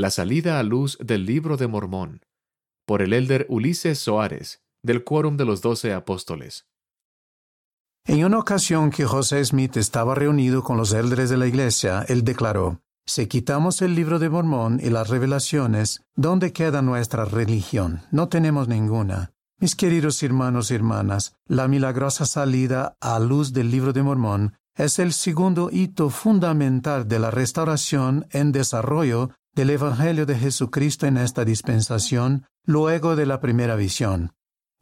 La salida a luz del libro de Mormón, por el elder Ulises Soares, del Quórum de los Doce Apóstoles. En una ocasión que José Smith estaba reunido con los élderes de la iglesia, él declaró, Si quitamos el libro de Mormón y las revelaciones, ¿dónde queda nuestra religión? No tenemos ninguna. Mis queridos hermanos y hermanas, la milagrosa salida a luz del libro de Mormón es el segundo hito fundamental de la restauración en desarrollo del Evangelio de Jesucristo en esta dispensación, luego de la primera visión.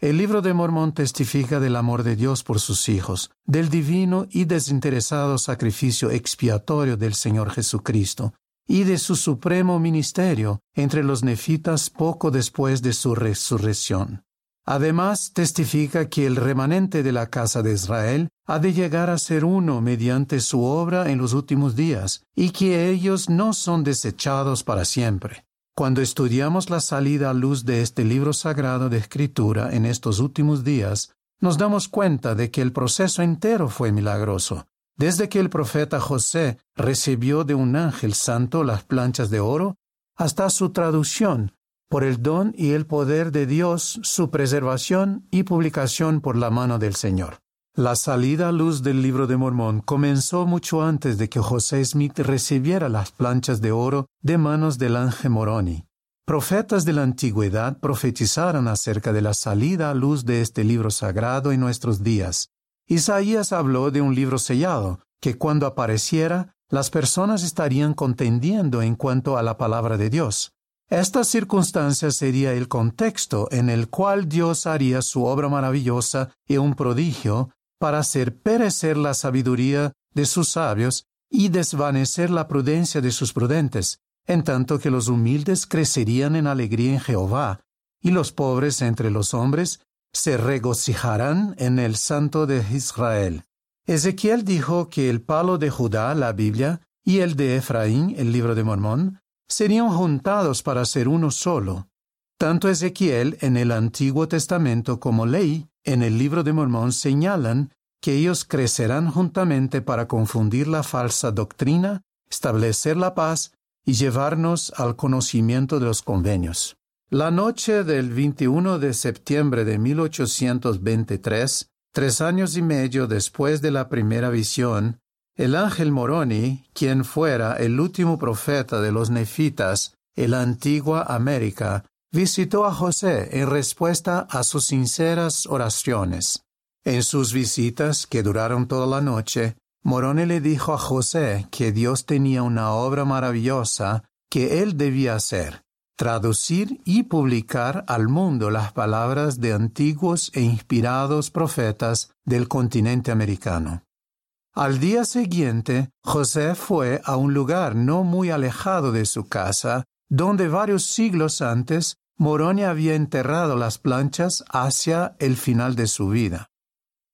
El libro de Mormón testifica del amor de Dios por sus hijos, del divino y desinteresado sacrificio expiatorio del Señor Jesucristo, y de su supremo ministerio entre los nefitas poco después de su resurrección. Además, testifica que el remanente de la casa de Israel ha de llegar a ser uno mediante su obra en los últimos días, y que ellos no son desechados para siempre. Cuando estudiamos la salida a luz de este libro sagrado de escritura en estos últimos días, nos damos cuenta de que el proceso entero fue milagroso. Desde que el profeta José recibió de un ángel santo las planchas de oro, hasta su traducción por el don y el poder de Dios, su preservación y publicación por la mano del Señor. La salida a luz del libro de Mormón comenzó mucho antes de que José Smith recibiera las planchas de oro de manos del ángel Moroni. Profetas de la antigüedad profetizaron acerca de la salida a luz de este libro sagrado en nuestros días. Isaías habló de un libro sellado, que cuando apareciera, las personas estarían contendiendo en cuanto a la palabra de Dios. Esta circunstancia sería el contexto en el cual Dios haría su obra maravillosa y un prodigio para hacer perecer la sabiduría de sus sabios y desvanecer la prudencia de sus prudentes, en tanto que los humildes crecerían en alegría en Jehová, y los pobres entre los hombres se regocijarán en el Santo de Israel. Ezequiel dijo que el palo de Judá, la Biblia, y el de Efraín, el libro de Mormón, serían juntados para ser uno solo. Tanto Ezequiel en el Antiguo Testamento como Ley en el libro de Mormón señalan que ellos crecerán juntamente para confundir la falsa doctrina, establecer la paz y llevarnos al conocimiento de los convenios. La noche del 21 de septiembre de 1823, tres años y medio después de la primera visión, el ángel Moroni, quien fuera el último profeta de los nefitas en la antigua América, visitó a José en respuesta a sus sinceras oraciones. En sus visitas, que duraron toda la noche, Moroni le dijo a José que Dios tenía una obra maravillosa que él debía hacer, traducir y publicar al mundo las palabras de antiguos e inspirados profetas del continente americano. Al día siguiente, José fue a un lugar no muy alejado de su casa, donde varios siglos antes Moroni había enterrado las planchas hacia el final de su vida.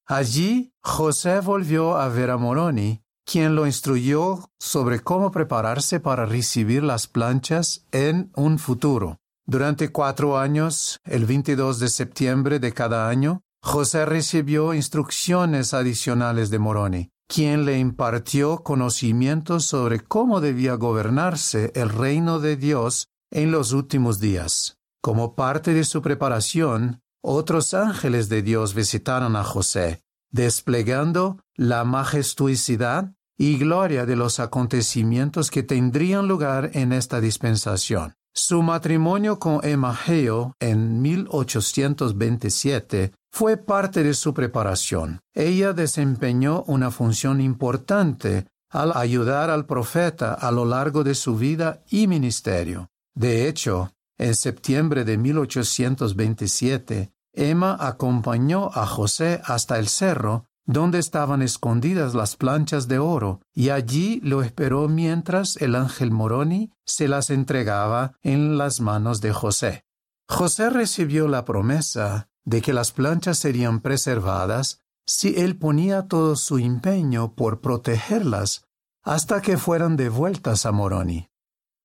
Allí, José volvió a ver a Moroni, quien lo instruyó sobre cómo prepararse para recibir las planchas en un futuro. Durante cuatro años, el 22 de septiembre de cada año, José recibió instrucciones adicionales de Moroni quien le impartió conocimientos sobre cómo debía gobernarse el reino de Dios en los últimos días. Como parte de su preparación, otros ángeles de Dios visitaron a José, desplegando la majestuosidad y gloria de los acontecimientos que tendrían lugar en esta dispensación. Su matrimonio con Emageo en 1827 fue parte de su preparación. Ella desempeñó una función importante al ayudar al profeta a lo largo de su vida y ministerio. De hecho, en septiembre de 1827, Emma acompañó a José hasta el cerro donde estaban escondidas las planchas de oro, y allí lo esperó mientras el ángel Moroni se las entregaba en las manos de José. José recibió la promesa de que las planchas serían preservadas si él ponía todo su empeño por protegerlas hasta que fueran devueltas a Moroni.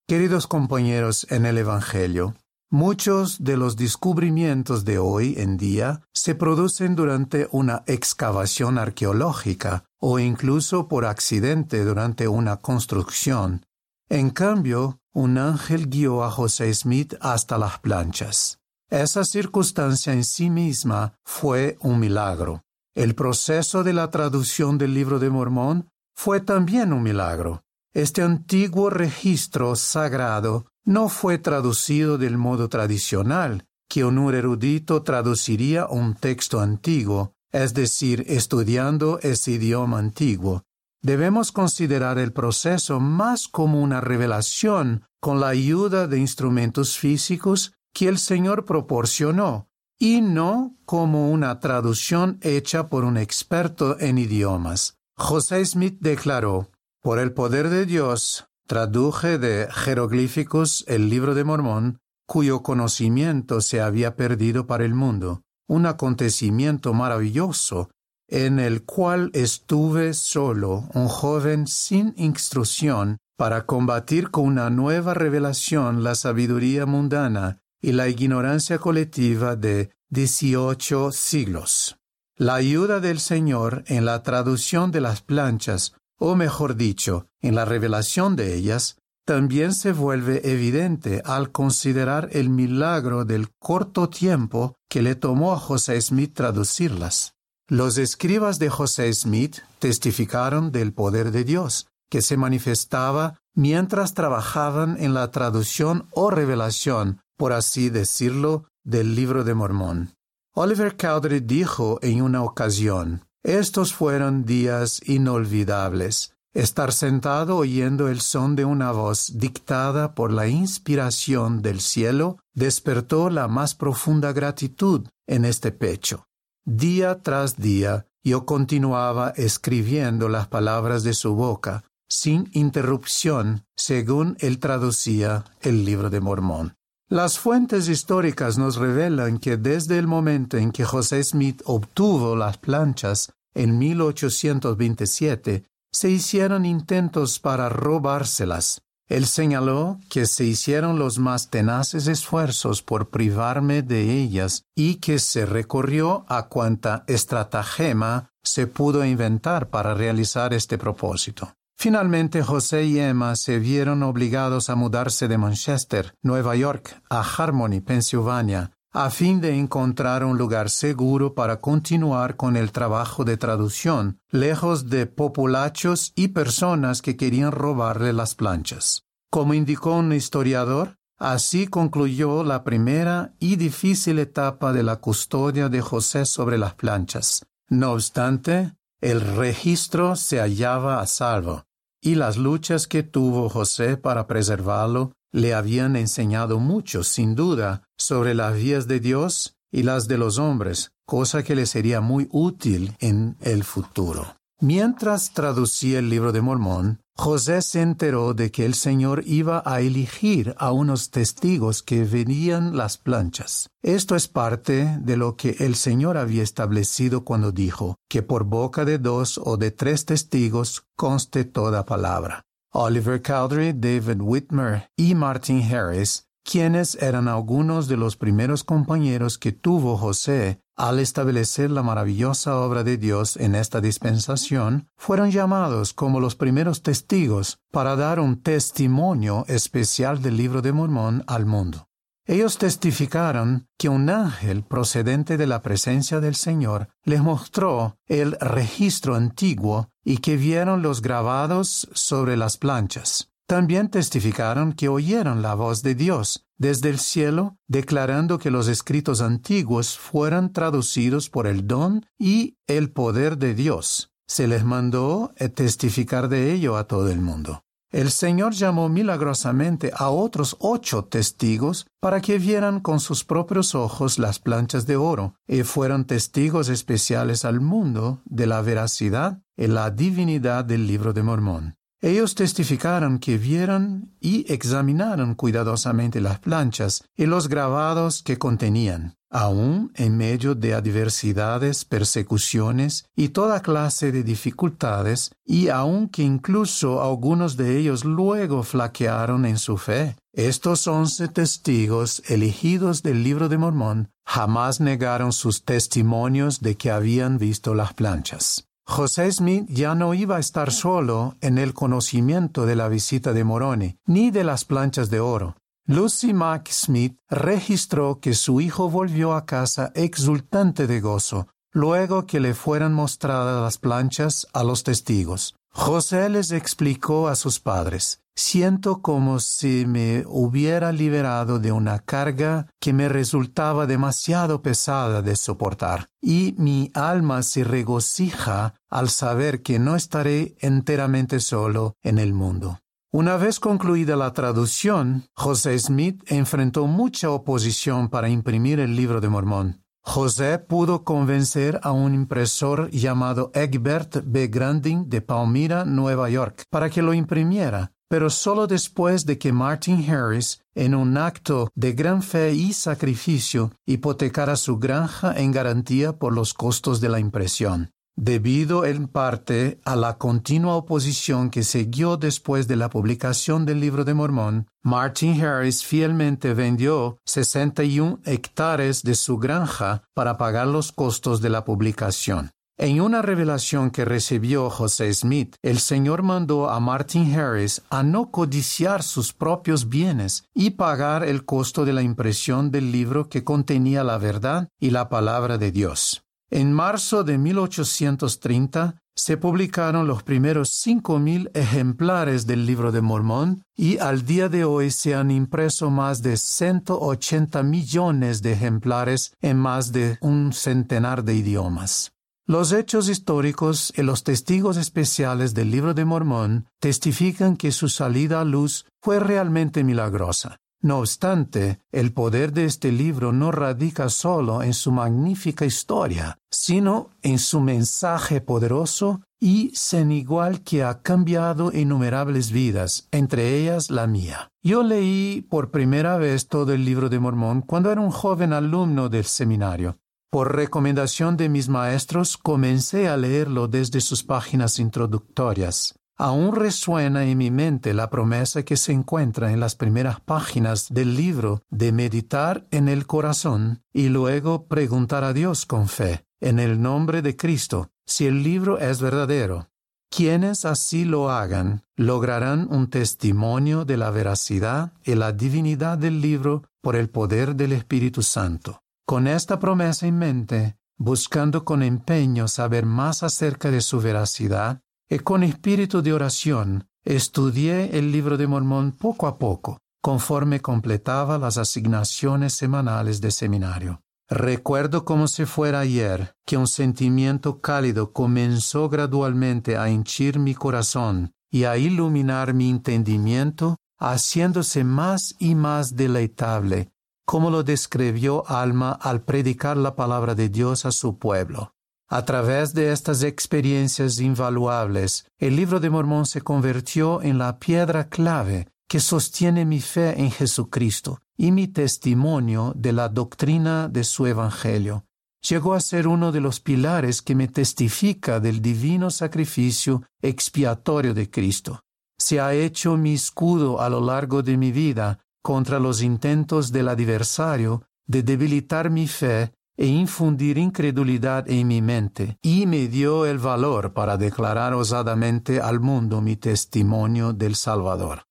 Queridos compañeros en el Evangelio, Muchos de los descubrimientos de hoy en día se producen durante una excavación arqueológica o incluso por accidente durante una construcción. En cambio, un ángel guió a José Smith hasta las planchas. Esa circunstancia en sí misma fue un milagro. El proceso de la traducción del libro de Mormón fue también un milagro. Este antiguo registro sagrado no fue traducido del modo tradicional, que un erudito traduciría un texto antiguo, es decir, estudiando ese idioma antiguo. Debemos considerar el proceso más como una revelación con la ayuda de instrumentos físicos que el Señor proporcionó, y no como una traducción hecha por un experto en idiomas. José Smith declaró, Por el poder de Dios, traduje de jeroglíficos el libro de Mormón, cuyo conocimiento se había perdido para el mundo, un acontecimiento maravilloso en el cual estuve solo, un joven sin instrucción, para combatir con una nueva revelación la sabiduría mundana y la ignorancia colectiva de dieciocho siglos. La ayuda del Señor en la traducción de las planchas, o mejor dicho, en la revelación de ellas, también se vuelve evidente al considerar el milagro del corto tiempo que le tomó a José Smith traducirlas. Los escribas de José Smith testificaron del poder de Dios, que se manifestaba mientras trabajaban en la traducción o revelación, por así decirlo, del libro de Mormón. Oliver Cowdery dijo en una ocasión, estos fueron días inolvidables. Estar sentado oyendo el son de una voz dictada por la inspiración del cielo despertó la más profunda gratitud en este pecho. Día tras día yo continuaba escribiendo las palabras de su boca, sin interrupción, según él traducía el libro de Mormón. Las fuentes históricas nos revelan que desde el momento en que José Smith obtuvo las planchas en 1827, se hicieron intentos para robárselas. Él señaló que se hicieron los más tenaces esfuerzos por privarme de ellas y que se recorrió a cuanta estratagema se pudo inventar para realizar este propósito. Finalmente José y Emma se vieron obligados a mudarse de Manchester, Nueva York, a Harmony, Pensilvania, a fin de encontrar un lugar seguro para continuar con el trabajo de traducción, lejos de populachos y personas que querían robarle las planchas. Como indicó un historiador, así concluyó la primera y difícil etapa de la custodia de José sobre las planchas. No obstante, el registro se hallaba a salvo y las luchas que tuvo José para preservarlo le habían enseñado mucho, sin duda, sobre las vías de Dios y las de los hombres, cosa que le sería muy útil en el futuro. Mientras traducía el libro de Mormón, José se enteró de que el Señor iba a elegir a unos testigos que venían las planchas. Esto es parte de lo que el Señor había establecido cuando dijo que por boca de dos o de tres testigos conste toda palabra. Oliver Cowdery, David Whitmer y Martin Harris quienes eran algunos de los primeros compañeros que tuvo José al establecer la maravillosa obra de Dios en esta dispensación, fueron llamados como los primeros testigos para dar un testimonio especial del libro de Mormón al mundo. Ellos testificaron que un ángel procedente de la presencia del Señor les mostró el registro antiguo y que vieron los grabados sobre las planchas. También testificaron que oyeron la voz de Dios desde el cielo, declarando que los escritos antiguos fueran traducidos por el don y el poder de Dios. Se les mandó testificar de ello a todo el mundo. El Señor llamó milagrosamente a otros ocho testigos para que vieran con sus propios ojos las planchas de oro y fueron testigos especiales al mundo de la veracidad y la divinidad del libro de Mormón. Ellos testificaron que vieron y examinaron cuidadosamente las planchas y los grabados que contenían, aun en medio de adversidades, persecuciones y toda clase de dificultades, y aun que incluso algunos de ellos luego flaquearon en su fe. Estos once testigos elegidos del libro de Mormón jamás negaron sus testimonios de que habían visto las planchas. José Smith ya no iba a estar solo en el conocimiento de la visita de Moroni, ni de las planchas de oro. Lucy Mack Smith registró que su hijo volvió a casa exultante de gozo, luego que le fueran mostradas las planchas a los testigos. José les explicó a sus padres, siento como si me hubiera liberado de una carga que me resultaba demasiado pesada de soportar, y mi alma se regocija al saber que no estaré enteramente solo en el mundo. Una vez concluida la traducción, José Smith enfrentó mucha oposición para imprimir el libro de Mormón. José pudo convencer a un impresor llamado Egbert B. Grandin de Palmyra, Nueva York, para que lo imprimiera, pero solo después de que Martin Harris, en un acto de gran fe y sacrificio, hipotecara su granja en garantía por los costos de la impresión debido en parte a la continua oposición que siguió después de la publicación del libro de Mormón, Martin Harris fielmente vendió 61 hectáreas de su granja para pagar los costos de la publicación. En una revelación que recibió José Smith, el Señor mandó a Martin Harris a no codiciar sus propios bienes y pagar el costo de la impresión del libro que contenía la verdad y la palabra de Dios. En marzo de 1830 se publicaron los primeros cinco mil ejemplares del libro de Mormón y al día de hoy se han impreso más de 180 millones de ejemplares en más de un centenar de idiomas. Los hechos históricos y los testigos especiales del libro de Mormón testifican que su salida a luz fue realmente milagrosa. No obstante, el poder de este libro no radica solo en su magnífica historia, sino en su mensaje poderoso y sin igual que ha cambiado innumerables vidas, entre ellas la mía. Yo leí por primera vez todo el libro de Mormón cuando era un joven alumno del seminario. Por recomendación de mis maestros comencé a leerlo desde sus páginas introductorias. Aún resuena en mi mente la promesa que se encuentra en las primeras páginas del libro de meditar en el corazón y luego preguntar a Dios con fe, en el nombre de Cristo, si el libro es verdadero. Quienes así lo hagan lograrán un testimonio de la veracidad y la divinidad del libro por el poder del Espíritu Santo. Con esta promesa en mente, buscando con empeño saber más acerca de su veracidad, y con espíritu de oración estudié el libro de Mormón poco a poco, conforme completaba las asignaciones semanales de seminario. Recuerdo como si fuera ayer que un sentimiento cálido comenzó gradualmente a henchir mi corazón y a iluminar mi entendimiento, haciéndose más y más deleitable, como lo describió Alma al predicar la palabra de Dios a su pueblo. A través de estas experiencias invaluables, el libro de Mormón se convirtió en la piedra clave que sostiene mi fe en Jesucristo y mi testimonio de la doctrina de su Evangelio. Llegó a ser uno de los pilares que me testifica del divino sacrificio expiatorio de Cristo. Se ha hecho mi escudo a lo largo de mi vida contra los intentos del adversario de debilitar mi fe e infundir incredulidad en mi mente, y me dio el valor para declarar osadamente al mundo mi testimonio del Salvador.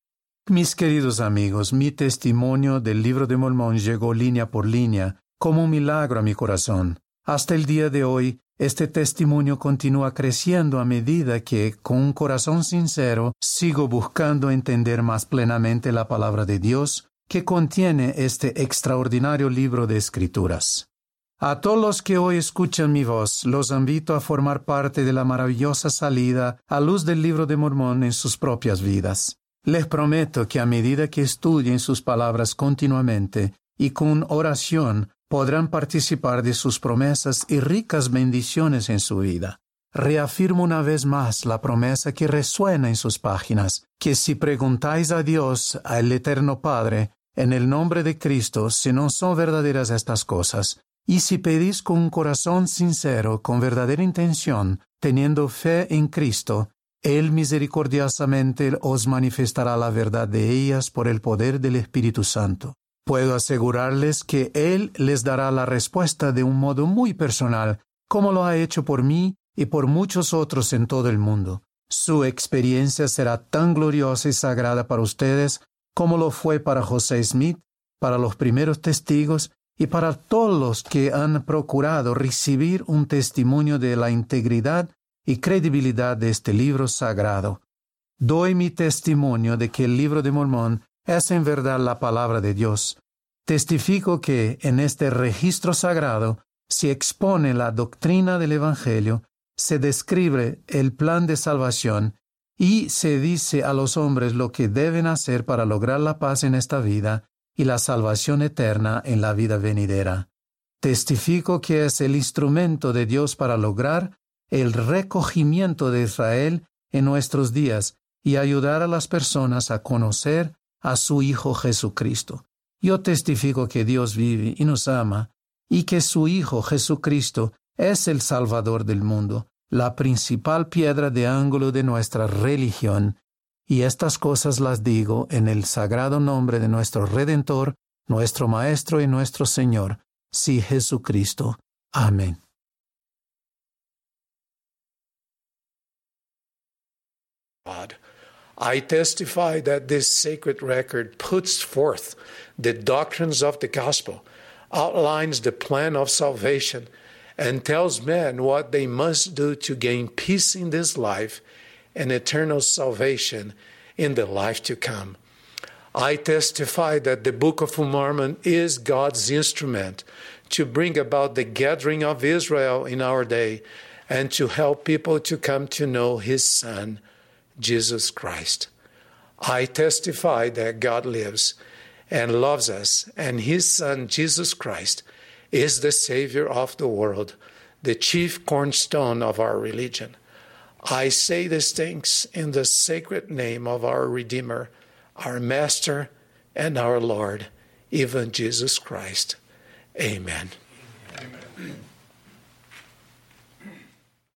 Mis queridos amigos, mi testimonio del libro de Mormón llegó línea por línea, como un milagro a mi corazón. Hasta el día de hoy, este testimonio continúa creciendo a medida que, con un corazón sincero, sigo buscando entender más plenamente la palabra de Dios que contiene este extraordinario libro de escrituras. A todos los que hoy escuchan mi voz, los invito a formar parte de la maravillosa salida a luz del libro de Mormón en sus propias vidas. Les prometo que a medida que estudien sus palabras continuamente y con oración podrán participar de sus promesas y ricas bendiciones en su vida. Reafirmo una vez más la promesa que resuena en sus páginas, que si preguntáis a Dios, al Eterno Padre, en el nombre de Cristo, si no son verdaderas estas cosas, y si pedís con un corazón sincero, con verdadera intención, teniendo fe en Cristo, Él misericordiosamente os manifestará la verdad de ellas por el poder del Espíritu Santo. Puedo asegurarles que Él les dará la respuesta de un modo muy personal, como lo ha hecho por mí y por muchos otros en todo el mundo. Su experiencia será tan gloriosa y sagrada para ustedes como lo fue para José Smith, para los primeros testigos y para todos los que han procurado recibir un testimonio de la integridad y credibilidad de este libro sagrado. Doy mi testimonio de que el libro de Mormón es en verdad la palabra de Dios. Testifico que en este registro sagrado se expone la doctrina del Evangelio, se describe el plan de salvación y se dice a los hombres lo que deben hacer para lograr la paz en esta vida y la salvación eterna en la vida venidera. Testifico que es el instrumento de Dios para lograr el recogimiento de Israel en nuestros días y ayudar a las personas a conocer a su Hijo Jesucristo. Yo testifico que Dios vive y nos ama y que su Hijo Jesucristo es el Salvador del mundo, la principal piedra de ángulo de nuestra religión y estas cosas las digo en el sagrado nombre de nuestro Redentor, nuestro Maestro y nuestro Señor, sí Jesucristo. Amén. I testify that this sacred record puts forth the doctrines of the gospel, outlines the plan of salvation, and tells men what they must do to gain peace in this life and eternal salvation in the life to come. I testify that the Book of Mormon is God's instrument to bring about the gathering of Israel in our day and to help people to come to know His Son, Jesus Christ. I testify that God lives and loves us, and His Son, Jesus Christ, is the Savior of the world, the chief cornerstone of our religion. I say these things in the sacred name of our Redeemer, our Master, and our Lord, even Jesus Christ. Amen. Amen.